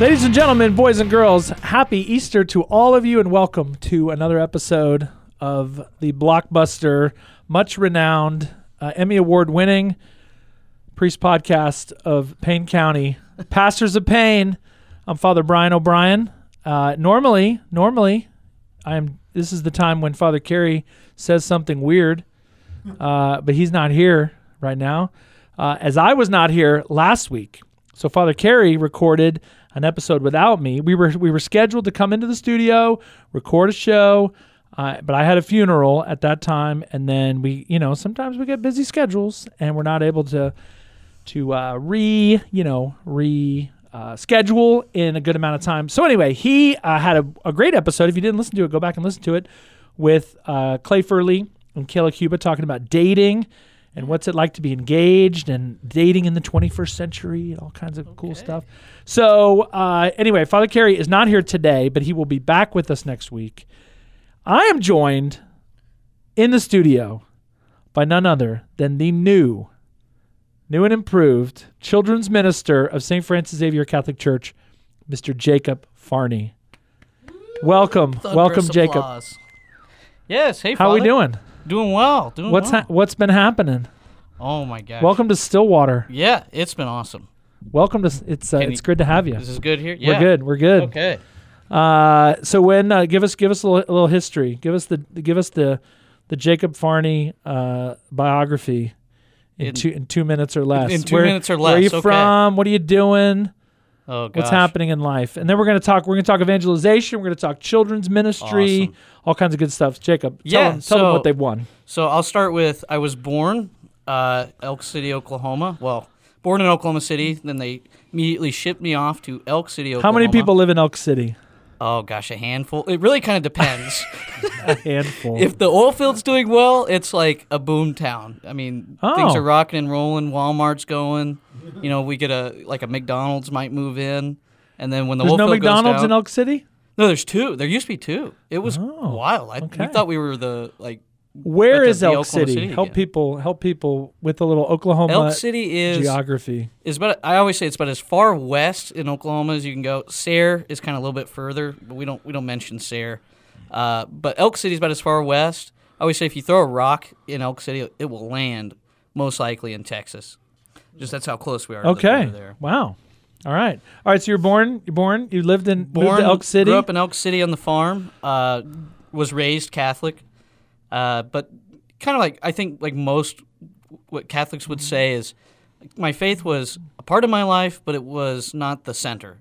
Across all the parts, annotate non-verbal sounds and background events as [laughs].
Ladies and gentlemen, boys and girls, happy Easter to all of you and welcome to another episode of the blockbuster, much renowned, uh, Emmy Award winning priest podcast of Payne County, [laughs] Pastors of Payne. I'm Father Brian O'Brien. Uh, normally, normally, I'm. This is the time when Father Carey says something weird, uh, but he's not here right now, uh, as I was not here last week. So Father Carey recorded an episode without me. We were we were scheduled to come into the studio, record a show, uh, but I had a funeral at that time, and then we, you know, sometimes we get busy schedules, and we're not able to to uh, re, you know, re. Uh, schedule in a good amount of time. So anyway, he uh, had a, a great episode. If you didn't listen to it, go back and listen to it with uh, Clay Furley and Kayla Cuba talking about dating and what's it like to be engaged and dating in the 21st century and all kinds of cool stuff. So uh, anyway, Father Carey is not here today, but he will be back with us next week. I am joined in the studio by none other than the new, new and improved children's minister of St. Francis Xavier Catholic Church, Mr. Jacob Farney. Welcome, welcome, Thunderous Jacob. applause. Yes. Hey, How are we doing? Doing well. Doing What's well. ha- what's been happening? oh my gosh. Welcome to Stillwater. Yeah, it's been awesome. Welcome to it's uh, it's you- good to have you. This is good here. Yeah. We're good. We're good. Okay. Uh, so when uh, give us give us a little, a little history. Give us the give us the the Jacob Farney uh, biography in, In- two in two minutes or less. in two Where- minutes or less. Where are you okay. from? What are you doing? Oh. What's happening in life? And then we're gonna talk. We're gonna talk evangelization. We're gonna talk children's ministry. Awesome. All kinds of good stuff. Jacob, tell Yeah, them, tell them so- what they've won. So I'll start with I was born uh, Elk City, Oklahoma. Well, born in Oklahoma City. Then they immediately shipped me off to Elk City, How many people live in Elk City? Oh gosh, a handful. It really kind of depends. [laughs] A handful. if the oil field's doing well, it's like a boom town. I mean, Oh. things are rocking and rolling. Walmart's going. You know, we get a like a McDonald's might move in, and then when the There's oil no McDonald's down, in Elk City. no, there's two. There used to be two. It was Oh, wild. I, okay. We thought we were the like Where is Elk City? City help again. people. Help people with a little Oklahoma Elk City is geography. is about. I always say it's about as far west in Oklahoma as you can go. Sayre is kind of a little bit further, but we don't we don't mention Sayre. Uh, but Elk City is about as far west. I always say if you throw a rock in Elk City, it will land most likely in Texas. Just that's how close we are. Okay. there. Wow. All right. All right. So you're born. You're born. You lived in moved Born to Elk City. Grew up in Elk City on the farm. Uh, was raised Catholic, uh, but kind of like I think like most what Catholics would say is my faith was a part of my life, but it was not the center.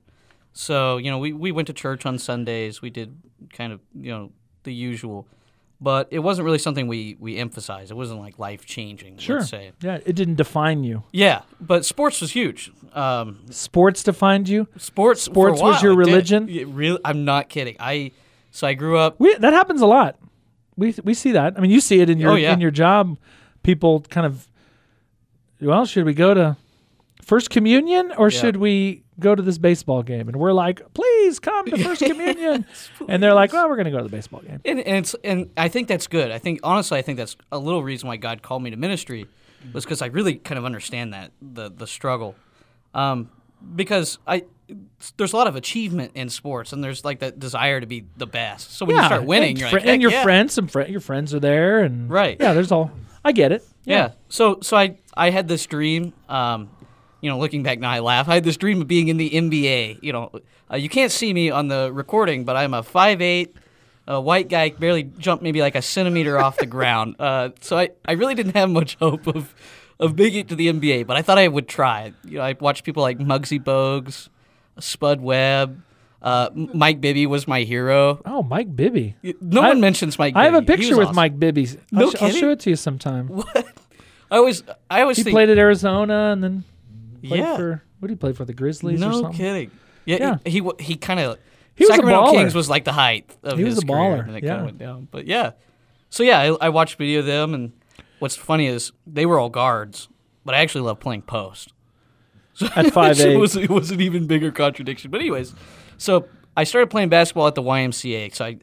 So you know we we went to church on Sundays. We did kind of you know the usual, but it wasn't really something we we emphasized. It wasn't like life changing. sure. Let's say. Yeah. It didn't define you. Yeah, but sports was huge. Um, Sports defined you. sports. Sports was your it did. religion? Really, I'm not kidding. I so I grew up. We that happens a lot. We we see that. I mean, you see it in your Oh, yeah. in your job. People kind of. Well, should we go to first communion or Yeah. should we go to this baseball game? And we're like, please come to first [laughs] communion. and they're like, well, we're going to go to the baseball game. And, and it's and I think that's good. I think honestly, I think that's a little reason why God called me to ministry was because I really kind of understand that the the struggle, um, because I there's a lot of achievement in sports and there's like that desire to be the best. So when you start winning, and, you're like, and your yeah." friends, some fri your friends are there, and Right. Yeah, there's all. I get it. Yeah. So so I I had this dream. Um, you know, looking back now, I laugh. I had this dream of being in the NBA. You know, uh, you can't see me on the recording, but I'm a 5'8", a white guy, barely jumped maybe like a centimeter off the ground. [laughs] Uh, so I, I really didn't have much hope of of making it to the NBA, but I thought I would try. You know, I watched people like Muggsy Bogues, Spud Webb. Uh, Mike Bibby was my hero. Oh, Mike Bibby. No I- one mentions Mike. I have a picture with awesome. Mike Bibby. I'll, No sh- I'll show it to you sometime. [laughs] What? I always, I always He think, played at Arizona and then played Yeah. for what did he play for the Grizzlies or No something? kidding. Yeah, Yeah. he he, he kind of was Sacramento. Kings was like the height of He was his a career, baller, and it yeah. kind of went down. But yeah, so yeah, I, I watched video of them, and what's funny is they were all guards, but I actually love playing post. So At [laughs] 5'8". it was it was an even bigger contradiction. But anyways, so I started playing basketball at the YMCA. So I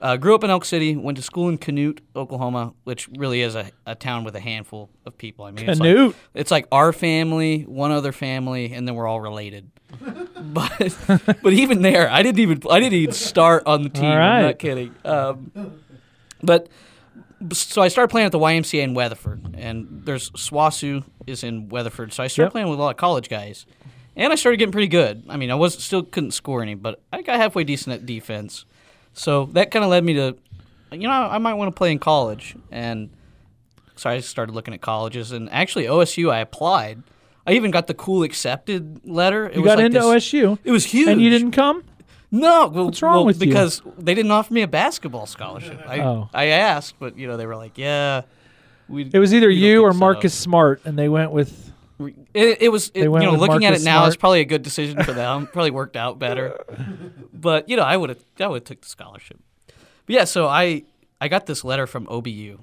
Uh, grew up in Elk City. Went to school in Canute, Oklahoma, which really is a, a town with a handful of people. I mean, it's like- Canute. it's like our family, one other family, and then we're all related. [laughs] but but even there, I didn't even I didn't even start on the team. All I'm not kidding. Um, but so I started playing at the YMCA in Weatherford, and there's SWOSU is in Weatherford. So I started Yep. playing with a lot of college guys, and I started getting pretty good. I mean, I was still couldn't score any, but I got halfway decent at defense. So that kind of led me to, you know, I might want to play in college, and so I started looking at colleges, and actually OSU, I applied. I even got the cool accepted letter. It You got like into this- OSU, It was huge. and you didn't come. No, well, What's wrong well, with you? because they didn't offer me a basketball scholarship. I Oh. I asked, but you know they were like, yeah, we. It was either you or so. Marcus Smart, and they went with. It, it was, it, you know, looking at it now, Smart. it's probably a good decision for them. [laughs] probably worked out better. [laughs] But you know, I would have, I would have took the scholarship. But yeah, so I, I got this letter from OBU,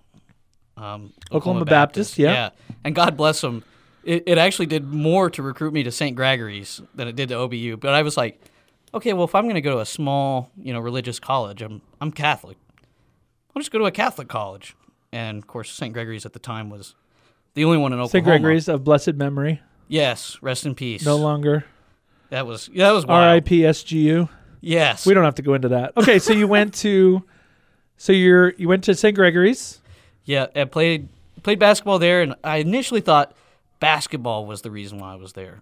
um, Oklahoma Baptist, yeah. and God bless them. It, it actually did more to recruit me to St. Gregory's than it did to OBU. But I was like, okay, well, if I'm going to go to a small, you know, religious college, I'm, I'm Catholic. I'll just go to a Catholic college. And of course, St. Gregory's at the time was the only one in Oklahoma. St. Gregory's of blessed memory, Yes, rest in peace. no longer. That was yeah, that was wild. R.I.P. SGU. Yes. We don't have to go into that. Okay, so you went to, so you're you went to St. Gregory's. Yeah, I played played basketball there, and I initially thought basketball was the reason why I was there.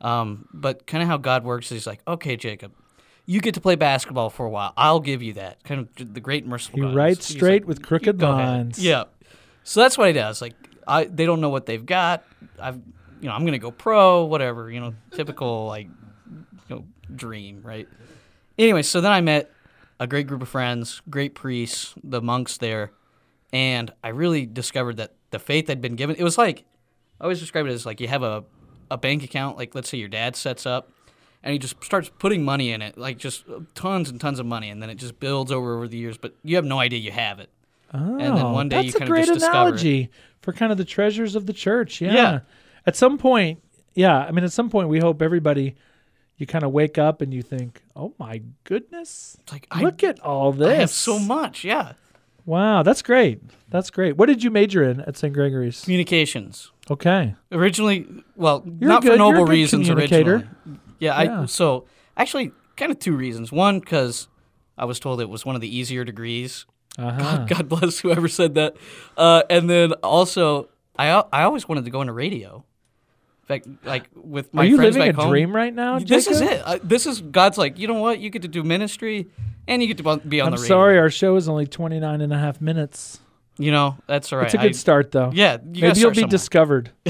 Um, but kind of how God works is He's like, okay, Jacob, you get to play basketball for a while. I'll give you that. Kind of the great merciful. He God. writes straight like, with crooked lines. Yeah. So that's what he does. Like, I they don't know what they've got. I've you know I'm gonna go pro, whatever. You know, typical [laughs] like you know dream, right? Anyway, so then I met a great group of friends, great priests, the monks there, and I really discovered that the faith I'd been given. It was like I always describe it as like you have a a bank account, like let's say your dad sets up, and he just starts putting money in it, like just tons and tons of money, and then it just builds over over the years, but you have no idea you have it. Oh, then one day that's you a kinda great just discover it. For kind of the treasures of the church. Yeah. Yeah. At some point, yeah. I mean, at some point, we hope everybody, you kind of wake up and you think, "Oh my goodness, It's like I, look at all this." I have so much, yeah. Wow, that's great. That's great. What did you major in at St. Gregory's? Communications. Okay. Originally, well, You're not good- for noble reasons originally. Yeah, Yeah. I so actually kind of two reasons. One, because I was told it was one of the easier degrees. Uh-huh. God bless whoever said that. Uh, and then also, I I always wanted to go into radio. In fact, like with my Are you friends living a home, dream right now? This is it. Uh, this is God's like, you know what? You get to do ministry, and you get to be on I'm the radio. sorry, our show is only 29 and a half minutes. You know, that's all right. It's a good I- start, though. Yeah, you Maybe you'll be somewhere. discovered. [laughs]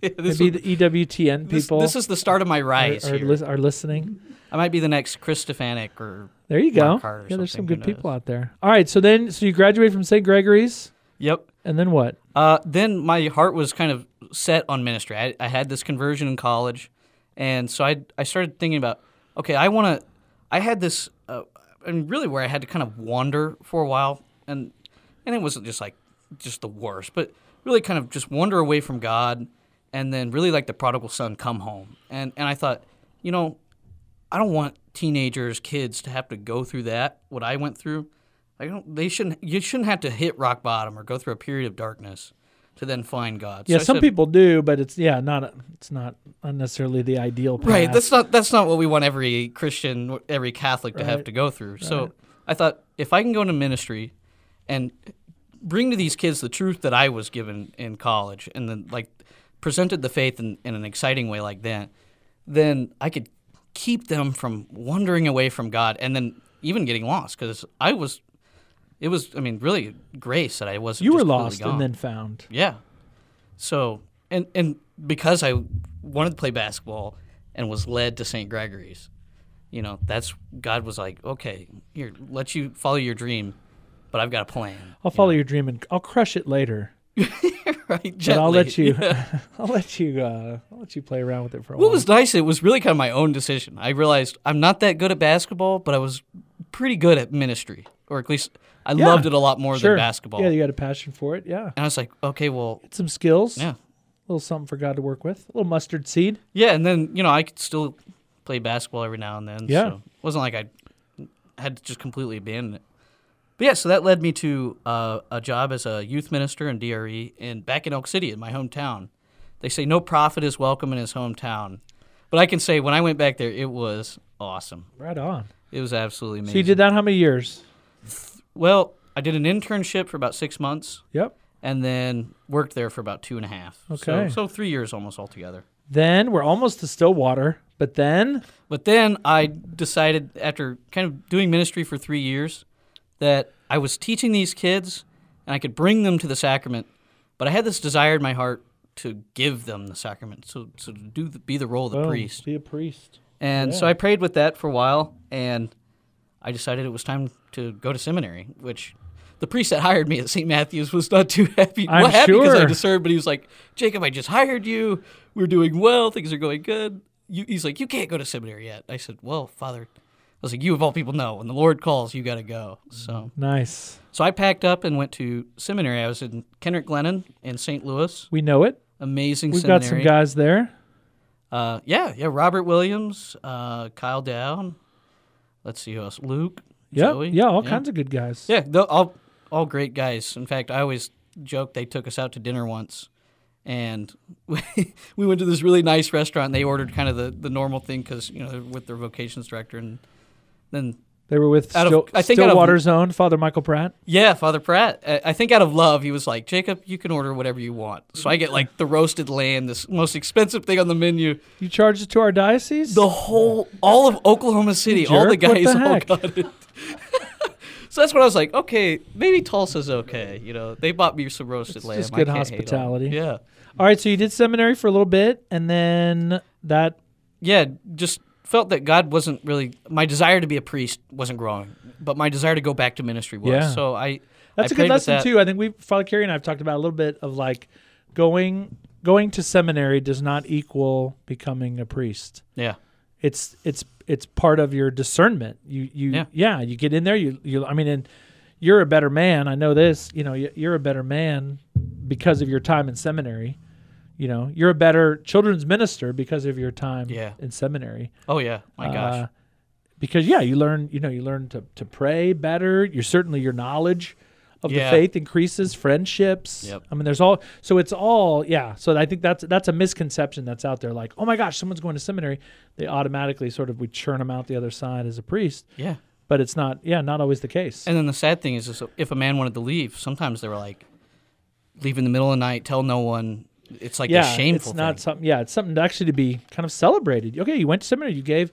this, Maybe the EWTN people this is the start of my are, rise are, lis- are listening. I might be the next Chris Stefanick or There you go. Or Yeah, there's some good people out there. All right, so then, so you graduated from St. Gregory's, Yep. and then what? Uh, then my heart was kind of set on ministry. I, I had this conversion in college, and so I I started thinking about okay, I want to. I had this, uh, and really where I had to kind of wander for a while, and and it wasn't just like just the worst, but really kind of just wander away from God, and then really like the prodigal son come home, and and I thought, you know, I don't want teenagers, kids to have to go through that what I went through. I don't. They shouldn't. You shouldn't have to hit rock bottom or go through a period of darkness to then find God. So Yeah, I some said, people do, but it's yeah, not it's not necessarily the ideal path. Right. That's not. That's not what we want every Christian, every Catholic to have to go through. So I thought if I can go into ministry and bring to these kids the truth that I was given in college, and then like presented the faith in, in an exciting way like that, then I could keep them from wandering away from God, and then even getting lost because I was. It was, I mean, really grace that I wasn't. you were lost and then found. Yeah. So and and because I wanted to play basketball and was led to St. Gregory's, you know, that's God was like, okay, here, let you follow your dream, but I've got a plan. I'll follow your dream and I'll crush it later. [laughs] right? But I'll let you. [laughs] Yeah. [laughs] I'll let you. Uh, I'll let you play around with it for a What while. What was nice, it was really kind of my own decision. I realized I'm not that good at basketball, but I was pretty good at ministry, or at least I Yeah. loved it a lot more sure. than basketball. Yeah, you had a passion for it. Yeah, and I was like, okay, well, some skills. yeah. a little something for God to work with. A little mustard seed. Yeah, and then you know I could still play basketball every now and then. Yeah. so it wasn't like I had to just completely abandon it. But yeah, so that led me to uh, a job as a youth minister in DRE in back in Elk City, in my hometown. They say no prophet is welcome in his hometown, but I can say when I went back there, it was awesome. Right on. It was absolutely amazing. So you did that how many years? Well, I did an internship for about six months, Yep. and then worked there for about two and a half. Okay. So, so three years almost altogether. Then we're almost to Stillwater, but then But then I decided, after kind of doing ministry for three years, that I was teaching these kids and I could bring them to the sacrament, but I had this desire in my heart to give them the sacrament, so, so to do the, be the role of the boom, priest. be a priest. And so I prayed with that for a while, and I decided it was time to go to seminary, which the priest that hired me at St. Matthew's was not too [laughs] happy. I'm well, happy because I discerned, but he was like, Jacob, I just hired you. We're doing well. Things are going good. You, he's like, you can't go to seminary yet. I said, well, Father, was like, you of all people know, when the Lord calls, you got to go. So, Nice. so I packed up and went to seminary. I was in Kenrick Glennon in St. Louis. We know it. Amazing We've seminary. got some guys there. Uh, yeah, yeah. Robert Williams, uh, Kyle Down. Let's see who else. Luke. Yeah, yeah, all kinds of good guys. Yeah, all all great guys. In fact, I always joke they took us out to dinner once, and we, [laughs] we went to this really nice restaurant. and They ordered kind of the, the normal thing because you know with their vocations director, and then They were with Out of- I think out of- own Father Michael Pratt. yeah, Father Pratt. I, I think out of love, he was like, Jacob, you can order whatever you want. So I get like the roasted lamb, this most expensive thing on the menu. You charged it to our diocese. The whole, all of Oklahoma City, all the guys the all got it. [laughs] so that's when I was like, okay, maybe Tulsa's okay. You know, they bought me some roasted It's lamb. just good hospitality. Yeah, all right, so you did seminary for a little bit, and then that. yeah. Just felt that God wasn't really my desire to be a priest wasn't growing, but my desire to go back to ministry was. Yeah. So I. That's I a good lesson that. too. I think we, Father Carey and I have talked about a little bit of like going going to seminary does not equal becoming a priest. Yeah. It's it's it's part of your discernment. You you Yeah. yeah, you get in there. You you I mean, and you're a better man. I know this. You know, you're a better man because of your time in seminary. You know, you're a better children's minister because of your time Yeah. in seminary. Oh yeah. My gosh. Uh, because yeah, you learn, you know, you learn to, to pray better. You're certainly your knowledge of Yeah. the faith increases, friendships. Yep. I mean, there's all so it's all yeah. So I think that's that's a misconception that's out there. Like, oh my gosh, someone's going to seminary, they automatically sort of we churn them out the other side as a priest. yeah. But it's not, yeah, not always the case. And then the sad thing is, is if a man wanted to leave, sometimes they were like, leave in the middle of the night, tell no one. It's like yeah, a shameful it's not thing. something. Yeah, it's something to actually to be kind of celebrated. Okay, you went to seminary, you gave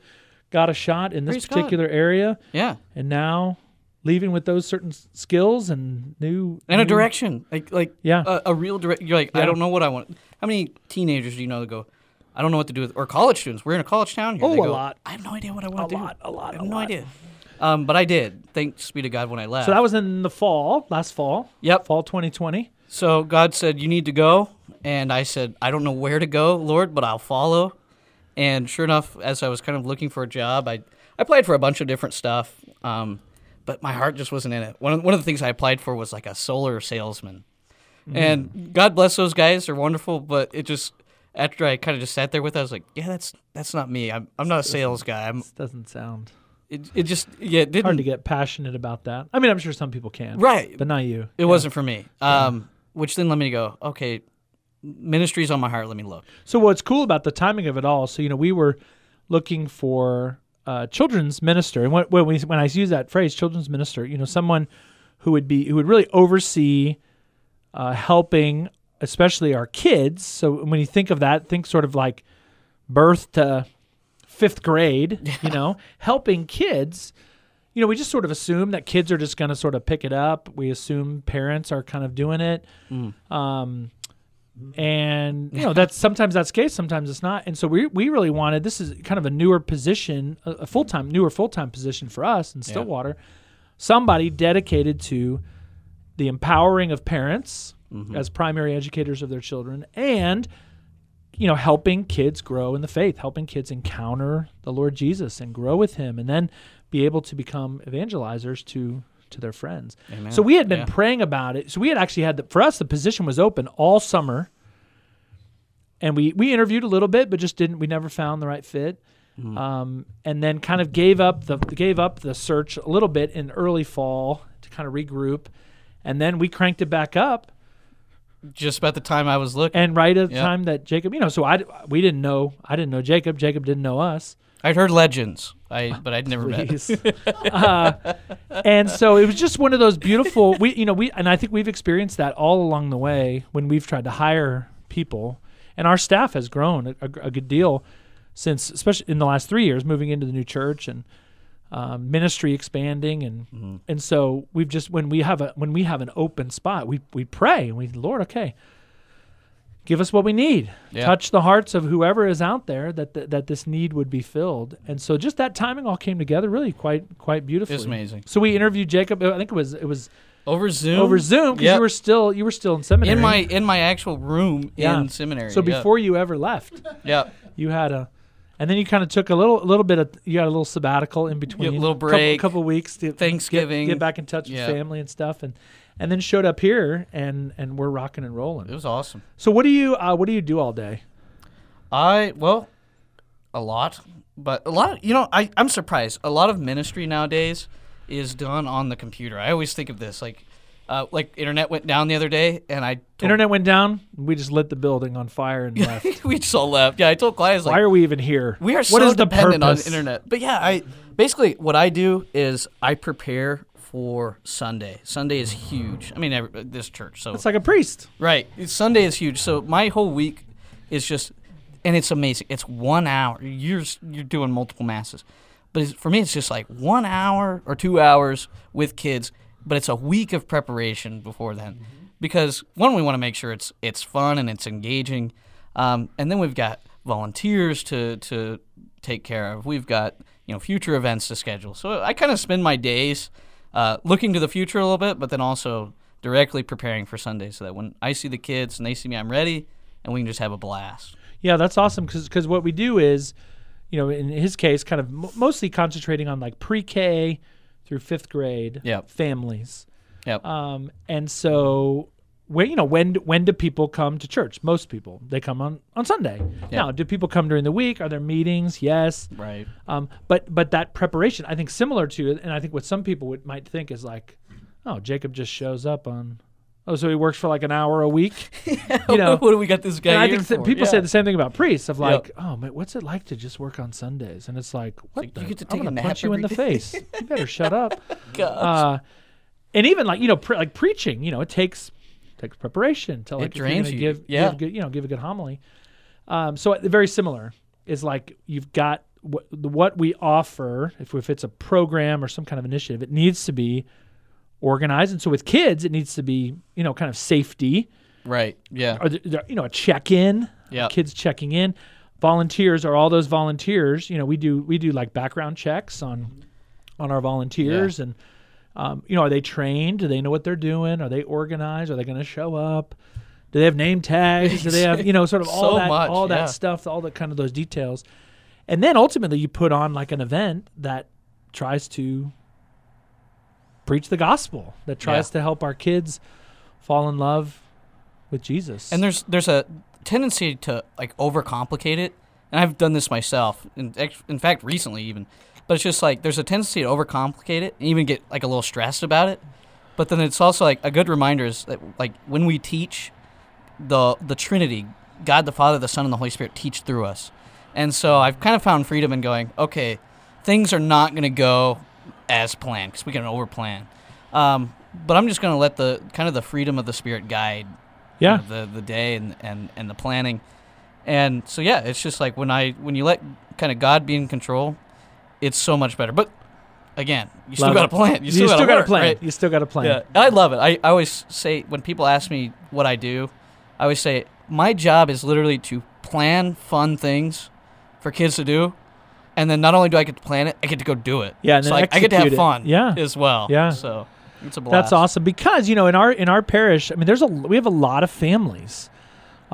God a shot in this Praise God. particular area, yeah. and now leaving with those certain skills and new And a direction, like like Yeah. a, a real direct. You're like, Yeah. I don't know what I want. How many teenagers do you know that go, I don't know what to do with, or college students? We're in a college town here. Oh, a lot. I have no idea what I want to do. A lot, a lot, I a have no lot. idea. Um, but I did. Thanks be to God when I left. So that was in the fall, last fall. Yep. Fall 2020. So God said, You need to go. And I said, I don't know where to go, Lord, but I'll follow. And sure enough, as I was kind of looking for a job, I, I applied for a bunch of different stuff. Um, but my heart just wasn't in it. One of, one of the things I applied for was like a solar salesman. And God bless those guys. They're wonderful. But it just, after I kind of just sat there with it, I was like, yeah, that's that's not me. I'm, I'm not a sales guy. I'm, This doesn't sound it, it just, yeah, it didn't. hard to get passionate about that. I mean, I'm sure some people can. Right. But not you. It wasn't for me. Um, which then let me go, okay, ministry's on my heart. Let me look. So what's cool about the timing of it all? So you know, we were looking for a children's minister, and when, when we when I use that phrase, children's minister, you know, someone who would be who would really oversee uh, helping, especially our kids. So when you think of that, think sort of like birth to fifth grade. [laughs] You know, helping kids. You know, we just sort of assume that kids are just going to sort of pick it up. We assume parents are kind of doing it. Um, and you know that's sometimes that's the case sometimes it's not. And so we we really wanted this is kind of a newer position a, a full-time newer full-time position for us in stillwater. Somebody dedicated to the empowering of parents mm-hmm. as primary educators of their children and you know helping kids grow in the faith helping kids encounter the lord jesus and grow with him and then be able to become evangelizers to to their friends Amen. so we had been Yeah. praying about it so we had actually had the, for us the position was open all summer and we we interviewed a little bit but just didn't we never found the right fit um, and then kind of gave up the gave up the search a little bit in early fall to kind of regroup, and then we cranked it back up. Just about the time I was looking. And right at the Yeah. time that Jacob, you know, so I we didn't know I didn't know Jacob. Jacob didn't know us. I'd heard legends, I [laughs] but I'd never met. [laughs] Uh, and so it was just one of those beautiful. We, you know, we and I think we've experienced that all along the way when we've tried to hire people, and our staff has grown a, a, a good deal since, especially in the last three years, moving into the new church and um, ministry expanding, and and so we've just when we have a when we have an open spot, we we pray and we Lord, okay. Give us what we need. Yeah. Touch the hearts of whoever is out there that th- that this need would be filled. And so just that timing all came together really quite quite beautifully. amazing. So we interviewed Jacob. I think it was it was Over Zoom. over Zoom because Yep. you were still you were still in seminary. in my in my actual room Yeah. in seminary. so yeah. before you ever left, [laughs] yeah, you had a, and then you kind of took a little a little bit of you got a little sabbatical in between, a little couple- break. couple, weeks to Thanksgiving. get, get back in touch Yeah. with family and stuff, and and then showed up here and and we're rocking and rolling. it was awesome. So what do you uh, what do you do all day? I well, a lot, but a lot. Of, you know, I I'm surprised. A lot of ministry nowadays is done on the computer. I always think of this like, uh, like internet went down the other day, and I Internet went down. We just lit the building on fire and [laughs] left. we just all left. Yeah, I told I like, Why are we even here? We are What so is the dependent purpose? on internet. But yeah, I basically what I do is I prepare for Sunday. Sunday is huge. I mean, every, this church. So It's like a priest. right, Sunday is huge. So my whole week is just, and it's amazing. It's one hour. You're you're doing multiple masses, but it's, for me, it's just like one hour or two hours with kids. But it's a week of preparation before then, because one, we want to make sure it's it's fun and it's engaging, um, and then we've got volunteers to to take care of. We've got you know future events to schedule. So I kind of spend my days uh, looking to the future a little bit, but then also directly preparing for Sunday, so that when I see the kids and they see me, I'm ready, and we can just have a blast. Yeah, that's awesome because what we do is, you know, in his case, kind of m- mostly concentrating on like pre-K through fifth grade Yep. families. Yep. Um, and so when you know when when do people come to church? Most people they come on on Sunday. Now, do people come during the week? Are there meetings? Yes. right. Um, but but that preparation, I think, similar to and I think what some people would, might think is like, oh, Jacob just shows up on, oh, so he works for like an hour a week. [laughs] you know, what do we got this guy and I think people Yeah. say the same thing about priests of like, oh, man, what's it like to just work on Sundays? And it's like, what? like, the, you get to I'm take a gonna nap punch you in the face. you better shut up. [laughs] Uh, and even like you know, pre- like preaching, you know, it takes preparation to like you're drains you. give, Yeah. give good, you know, give a good homily. Um, so uh, very similar is like you've got what what we offer. If if it's a program or some kind of initiative, it needs to be organized. And so with kids, it needs to be you know kind of safety right. Yeah. or you know a check in. Yeah. Kids checking in. Volunteers are all those volunteers. You know, we do we do like background checks on on our volunteers and um, you know, are they trained? Do they know what they're doing? Are they organized? Are they going to show up? Do they have name tags? Do they have you know sort of [laughs] all So that much, all that yeah. stuff, all the kind of those details, and then ultimately you put on like an event that tries to preach the gospel, that tries to help our kids fall in love with Jesus. And there's there's a tendency to like overcomplicate it, and I've done this myself. In, in fact, recently even. But it's just like there's a tendency to overcomplicate it and even get like a little stressed about it. But then it's also like a good reminder is that like when we teach the the Trinity, God the Father, the Son, and the Holy Spirit teach through us. And so I've kind of found freedom in going, okay, things are not going to go as planned because we can overplan. Um, but I'm just going to let the kind of the freedom of the Spirit guide you yeah, know, the the day and, and, and the planning. And so yeah, it's just like when I when you let kind of God be in control, it's so much better. But again, you still got to plan. You still, got to plan. Right? You still got to plan. Yeah, and I love it. I, I always say when people ask me what I do, I always say my job is literally to plan fun things for kids to do, and then not only do I get to plan it, I get to go do it. Yeah, and so then I, I get to have it. fun. Yeah. as well. Yeah. so it's a blast. That's awesome because you know in our in our parish, I mean, there's a we have a lot of families.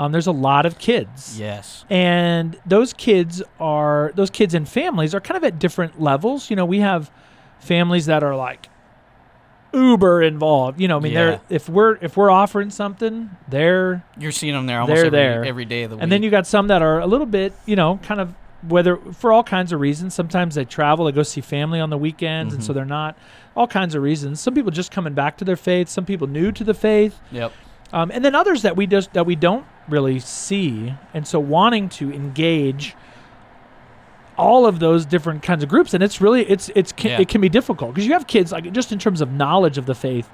Um, there's a lot of kids. Yes. and those kids are those kids and families are kind of at different levels you know we have families that are like uber involved you know i mean Yeah. they're if we're if we're offering something they're You're seeing them there almost They're every, there. every day of the week. and then you got some that are a little bit you know kind of whether for all kinds of reasons. Sometimes they travel, they go see family on the weekends, and so Mhm. they're not. All kinds of reasons. Some people just coming back to their faith. Some people new to the faith, Yep. um, and then others that we just that we don't really see, and so wanting to engage all of those different kinds of groups, and it's really it's it's can, Yeah. it can be difficult because you have kids like just in terms of knowledge of the faith.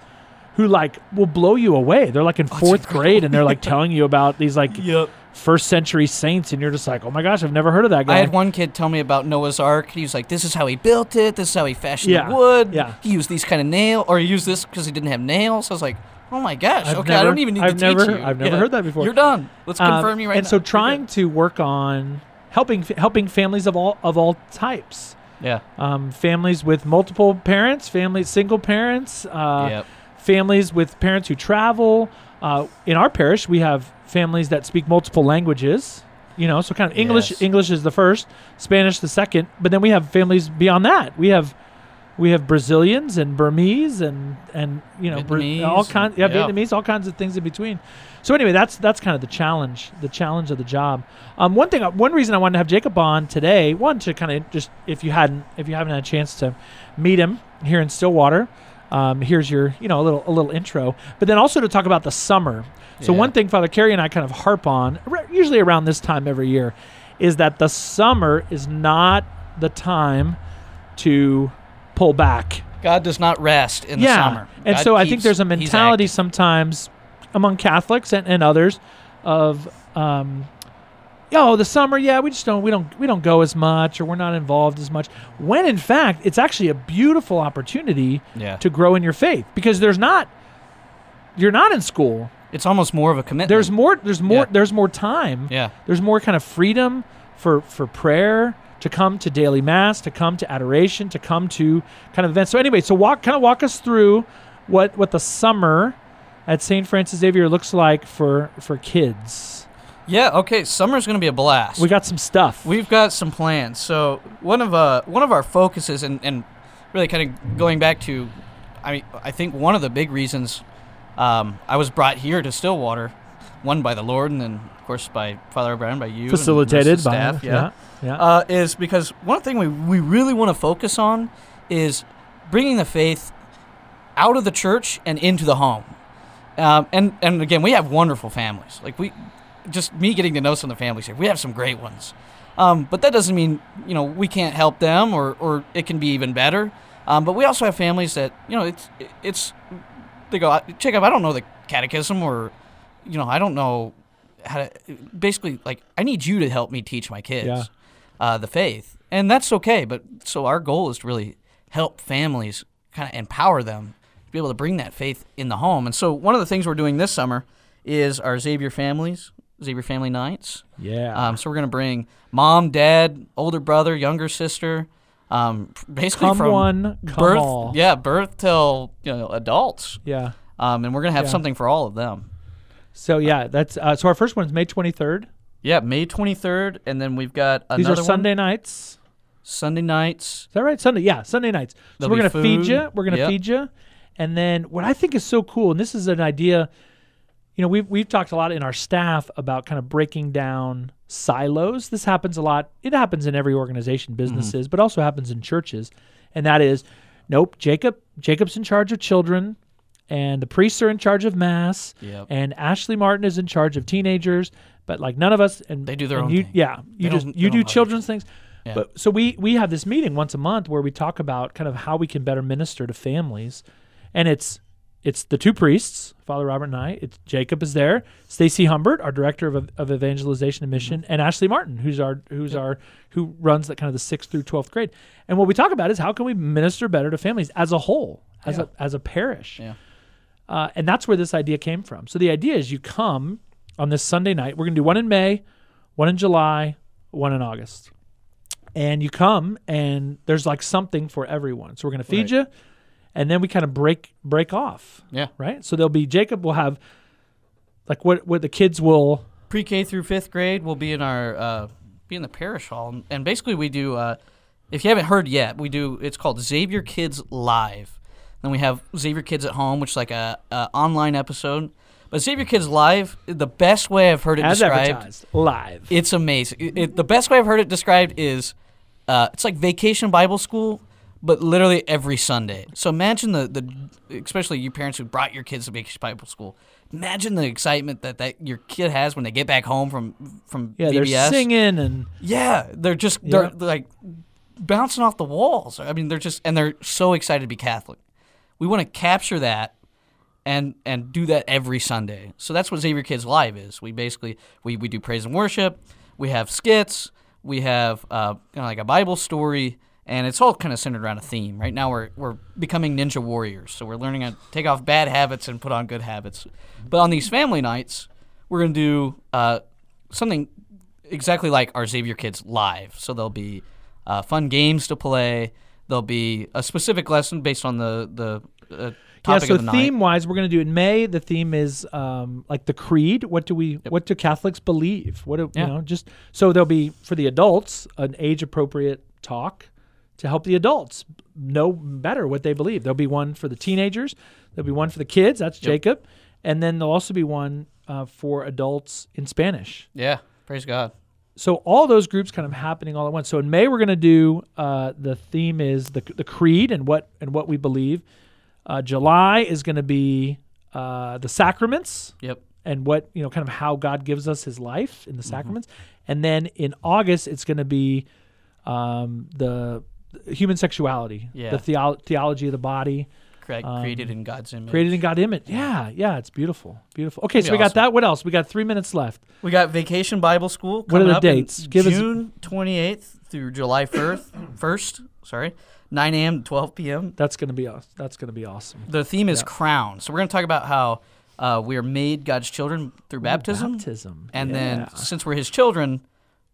Who like will blow you away? They're like in fourth grade and they're like [laughs] telling you about these like Yep. first century saints, and you're just like, oh my gosh, I've never heard of that guy. I had one kid tell me about Noah's Ark. He was like, "This is how he built it. This is how he fashioned Yeah, the wood. yeah. He used these kind of nail, or he used this because he didn't have nails." I was like, "Oh my gosh, I've okay, I don't even need I've to never- teach you. I've never heard that before. You're done. Let's Um, confirm you right and now. And so trying to work on helping helping families of all of all types. yeah, Um, families with multiple parents, families single parents, uh, yep, families with parents who travel. Uh, in our parish, we have families that speak multiple languages. You know, so kind of English. Yes. English is the first, Spanish the second, but then we have families beyond that. We have we have Brazilians and Burmese and and you know Vietnamese all kinds. Yeah, yeah. Vietnamese, all kinds of things in between. So anyway, that's that's kind of the challenge, the challenge of the job. Um, one thing, one reason I wanted to have Jacob on today, one to kind of just if you hadn't if you haven't had a chance to meet him here in Stillwater, um, here's your you know a little a little intro, but then also to talk about the summer. So Yeah. one thing Father Carey and I kind of harp on, usually around this time every year, is that the summer is not the time to pull back. God does not rest in yeah. the summer. And God so I think there's a mentality sometimes among Catholics and, and others of um oh the summer yeah we just don't we don't we don't go as much or we're not involved as much when in fact it's actually a beautiful opportunity Yeah, to grow in your faith because there's not you're not in school it's almost more of a commitment. there's more there's more Yeah. there's more time yeah, there's more kind of freedom for for prayer to come to daily mass to come to adoration to come to kind of events so anyway so walk kind of walk us through what what the summer at st francis xavier looks like for for kids yeah. Okay, summer's going to be a blast. we got some stuff We've got some plans. So one of uh one of our focuses and, and really kind of going back to I mean I think one of the big reasons um, I was brought here to Stillwater, one by the Lord and then of course by Father O'Brien, by you, and the rest facilitated by staff, yeah yeah, uh, is because one thing we, we really want to focus on is bringing the faith out of the church and into the home. Um, and, and again, we have wonderful families. Like we, just me getting to know some of the families here, we have some great ones. Um, but that doesn't mean you know we can't help them or, or it can be even better. Um, but we also have families that you know it's it's they go check up. I don't know the catechism or you know I don't know how to basically like I need you to help me teach my kids Yeah. uh, the faith and that's okay. But so our goal is to really help families kind of empower them to be able to bring that faith in the home. And so one of the things we're doing this summer is our Xavier families, Xavier Family Nights. yeah Um, so we're gonna bring mom, dad, older brother, younger sister, um, basically come from one birth, yeah, birth till you know adults. yeah Um, and we're gonna have Yeah. something for all of them. So yeah that's uh, so our first one is may 23rd Yeah, May 23rd, and then we've got another these are one, sunday nights Sunday nights. Is that right? Sunday, yeah, Sunday nights. So There'll we're be gonna feed food. you. We're gonna Yep. feed you, and then what I think is so cool, and this is an idea. You know, we've we've talked a lot in our staff about kind of breaking down silos. This happens a lot. It happens in every organization, businesses, but also happens in churches. And that is, nope, Jacob Jacob's in charge of children, and the priests are in charge of mass, Yep. and Ashley Martin is in charge of teenagers. But like none of us, and They do their own you, thing. Yeah, you They just you do children's things. Yeah. But so we we have this meeting once a month where we talk about kind of how we can better minister to families, and it's it's the two priests, Father Robert and I. It's Jacob is there, Stacy Humbert, our director of, of evangelization and mission, mm-hmm. and Ashley Martin, who's our who's our who runs that kind of the sixth through twelfth grade. And what we talk about is how can we minister better to families as a whole, as Yeah. a as a parish. Yeah. Uh, and that's where this idea came from. So the idea is you come on this Sunday night. We're going to do one in May, one in July, one in August. And you come and there's like something for everyone. So we're going to feed Right. you and then we kind of break break off, Yeah. right? So there'll be Jacob will have like what what the kids will pre-K through fifth grade will be in our uh, be in the parish hall, and, and basically we do. Uh, if you haven't heard yet, we do. It's called Xavier Kids Live. Then we have Xavier Kids at Home, which is like a, a online episode. But Xavier Kids Live, the best way I've heard it As described, advertised, live. it's amazing. It, it- the best way I've heard it described is uh, it's like vacation Bible school, but literally every Sunday. So imagine the, the especially you parents who brought your kids to vacation Bible school. Imagine the excitement that, that your kid has when they get back home from from yeah, VBS. they're singing and Yeah, they're just they're, Yeah. like bouncing off the walls. I mean, they're just and they're so excited to be Catholic. We want to capture that and and do that every Sunday. So that's what Xavier Kids Live is. We basically we, we do praise and worship. We have skits. We have uh, you know, like a Bible story, and it's all kind of centered around a theme. Right now, we're we're becoming ninja warriors. So we're learning to take off bad habits and put on good habits. But on these family nights, we're gonna do uh, something exactly like our Xavier Kids live. So there'll be uh, fun games to play. There'll be a specific lesson based on the the uh, yeah. topic So of the night. theme wise, we're going to do in May. The theme is um, like the creed. What do we? What do Catholics believe? What do, Yeah. you know? Just so there'll be for the adults an age appropriate talk to help the adults know better what they believe. There'll be one for the teenagers. There'll be one for the kids. That's Jacob, and then there'll also be one uh, for adults in Spanish. Yeah, praise God. So all those groups kind of happening all at once. So in May we're going to do uh, the theme is the the creed and what and what we believe. Uh, July is going to be uh, the sacraments Yep. and what you know, kind of how God gives us His life Mm-hmm. in the sacraments. And then in August it's going to be um, the the human sexuality, Yeah. the theo- theology of the body, Cre- created in God's image. Um, created in God image. Yeah, yeah, it's beautiful, beautiful. Okay, so we got that. What else? We got three minutes left. We got Vacation Bible School. What are the dates? Give June twenty eighth through July first. [coughs] First, sorry, nine a.m. to twelve p.m. That's going to be awesome. That's going to be awesome. The theme is Yeah. crown. So we're going to talk about how uh, we are made God's children through baptism, Baptism. and yeah. then since we're His children,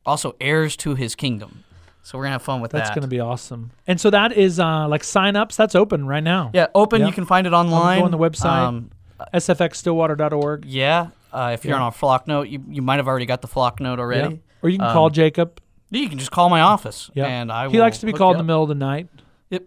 also heirs to His kingdom. So we're gonna have fun with That's that. That's going to be awesome. And so that is uh, like sign-ups. That's open right now. yeah, open. You can find it online on the website. Um, sfxstillwater.org. yeah, uh, if you're Yeah. on a Flocknote, you, you might have already got the Flocknote already. Yeah. Or you can Um, call Jacob. You can just call my office, Yeah. and I He likes to be called in the middle of the night. Yep.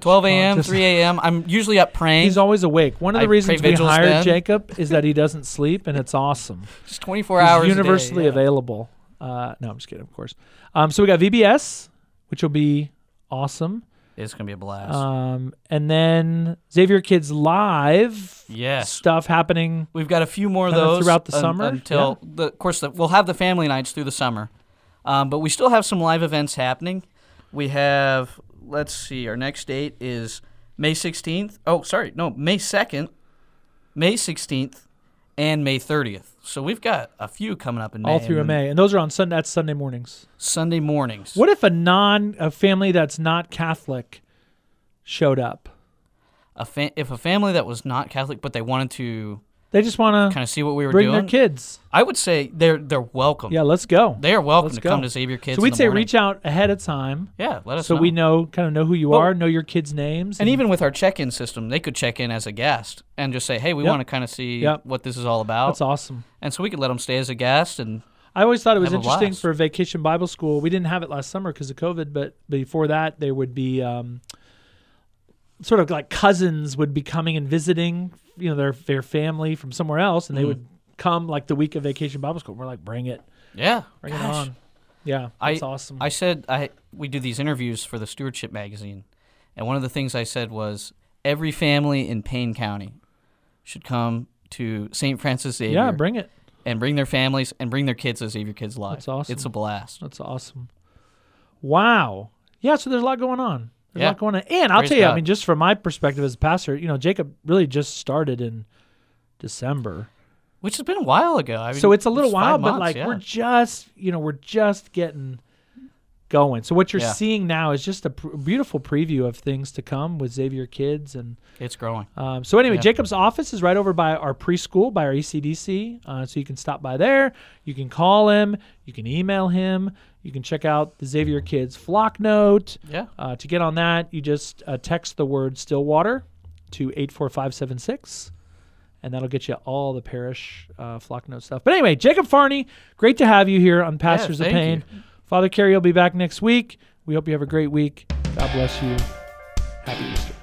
12 a.m., 3 a.m. I'm usually up praying. He's always awake. One of the I reasons we hired then. Jacob is that he [laughs] doesn't sleep, and it's awesome. just 24 He's hours. a day, universally yeah. available. Uh, no, I'm just kidding, of course. Um, so we got VBS, which will be awesome. It's gonna be a blast. Um, and then Xavier Kids Live yes. stuff happening. We've got a few more of those throughout the un- summer, until the of course the, we'll have the family nights through the summer, um, but we still have some live events happening. We have let's see, our next date is May 16th. Oh, sorry, no, May 2nd, May 16th, and May 30th. So we've got a few coming up in May. all through and May, and those are on Sunday. That's Sunday mornings. Sunday mornings. What if a non a family that's not Catholic showed up? a fa- if a family that was not Catholic but they wanted to They just want to kind of see what we were bring doing, their kids. I would say they're they're welcome. Yeah, let's go. They are welcome Let's to come go. to Xavier Kids. so we'd say morning. reach out ahead of time Yeah, let us so know. we know kind of know who you Well- are, know your kids' names, And even with our check-in system, they could check in as a guest and just say, "Hey, we Yep. want to kind of see Yep. what this is all about." that's awesome. And so we could let them stay as a guest. And I always thought it was interesting blast. for Vacation Bible School. We didn't have it last summer because of COVID, but before that, there would be um, sort of like cousins would be coming and visiting, you know, their their family from somewhere else, and they Mhm. would come like the week of Vacation Bible School. We're like, bring it, yeah, bring gosh. it on. Yeah, I- awesome. I said I we do these interviews for the Stewardship magazine, and one of the things I said was every family in Payne County should come to St. Francis Xavier yeah, bring it. and bring their families and bring their kids to Xavier Kids Live. That's awesome. It's a blast. That's awesome. Wow. Yeah, so there's a lot going on. There's Yeah. a lot going on. And I'll Praise tell you, I mean, just from my perspective as a pastor, you know, Jacob really just started in December. Which has been a while ago. I mean, so it's a little while, but like yeah. we're just, you know, we're just getting going. So what you're Yeah. seeing now is just a pr- beautiful preview of things to come with Xavier Kids and it's growing. um, so anyway, Yeah. Jacob's office is right over by our preschool, by our ECDC. Uh, so you can stop by there. You can call him. You can email him. You can check out the Xavier Kids Flocknote. Yeah. Uh, to get on that, you just uh, text the word Stillwater to eight four five seven six, and that'll get you all the parish uh, Flocknote stuff. But anyway, Jacob Farney, great to have you here on Pastors of thank Payne. Father Carey will be back next week. We hope you have a great week. God bless you. Happy Easter.